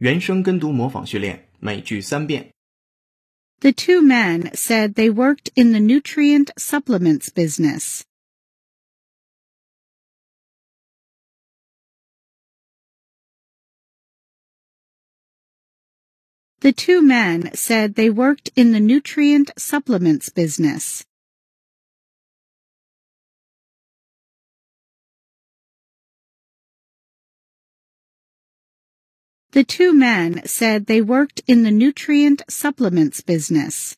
原声跟读模仿训练，每句三遍。 The two men said they worked in the nutrient supplements business. The two men said they worked in the nutrient supplements business. The two men said they worked in the nutrient supplements business.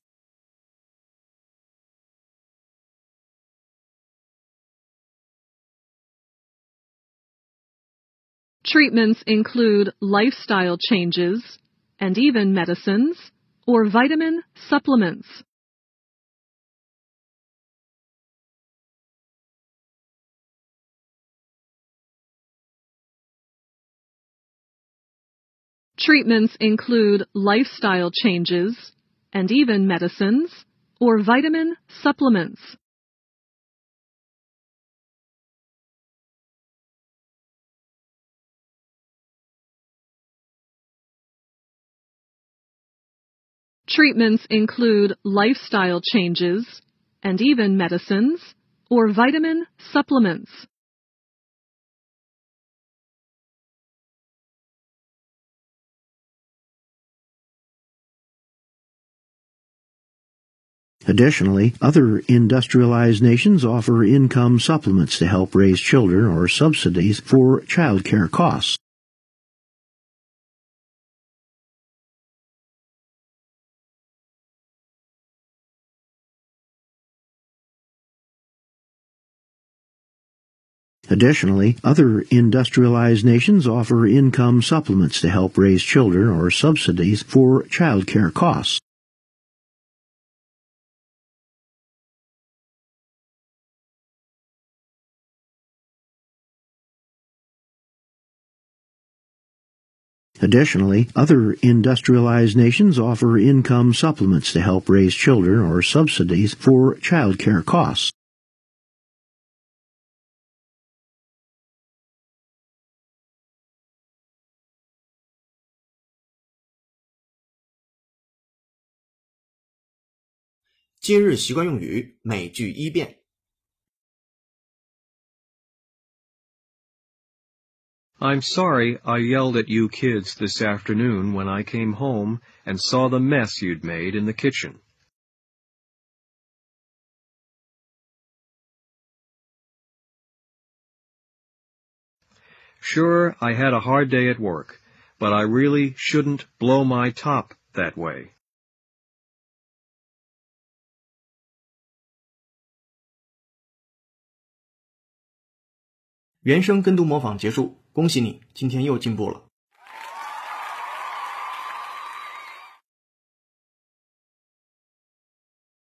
Treatments include lifestyle changes and even medicines or vitamin supplements. Treatments include lifestyle changes and even medicines or vitamin supplements. Treatments include lifestyle changes and even medicines or vitamin supplements. Additionally, other industrialized nations offer income supplements to help raise children or subsidies for childcare costs. Additionally, other industrialized nations offer income supplements to help raise children or subsidies for childcare costs. 'Additionally, other industrialized nations offer income supplements to help raise children or subsidies for childcare costs. “今日习惯用语”每句一遍。 I'm sorry I yelled at you kids this afternoon when I came home and saw the mess you'd made in the kitchen. Sure, I had a hard day at work, but I really shouldn't blow my top that way. 恭喜你，今天又进步了。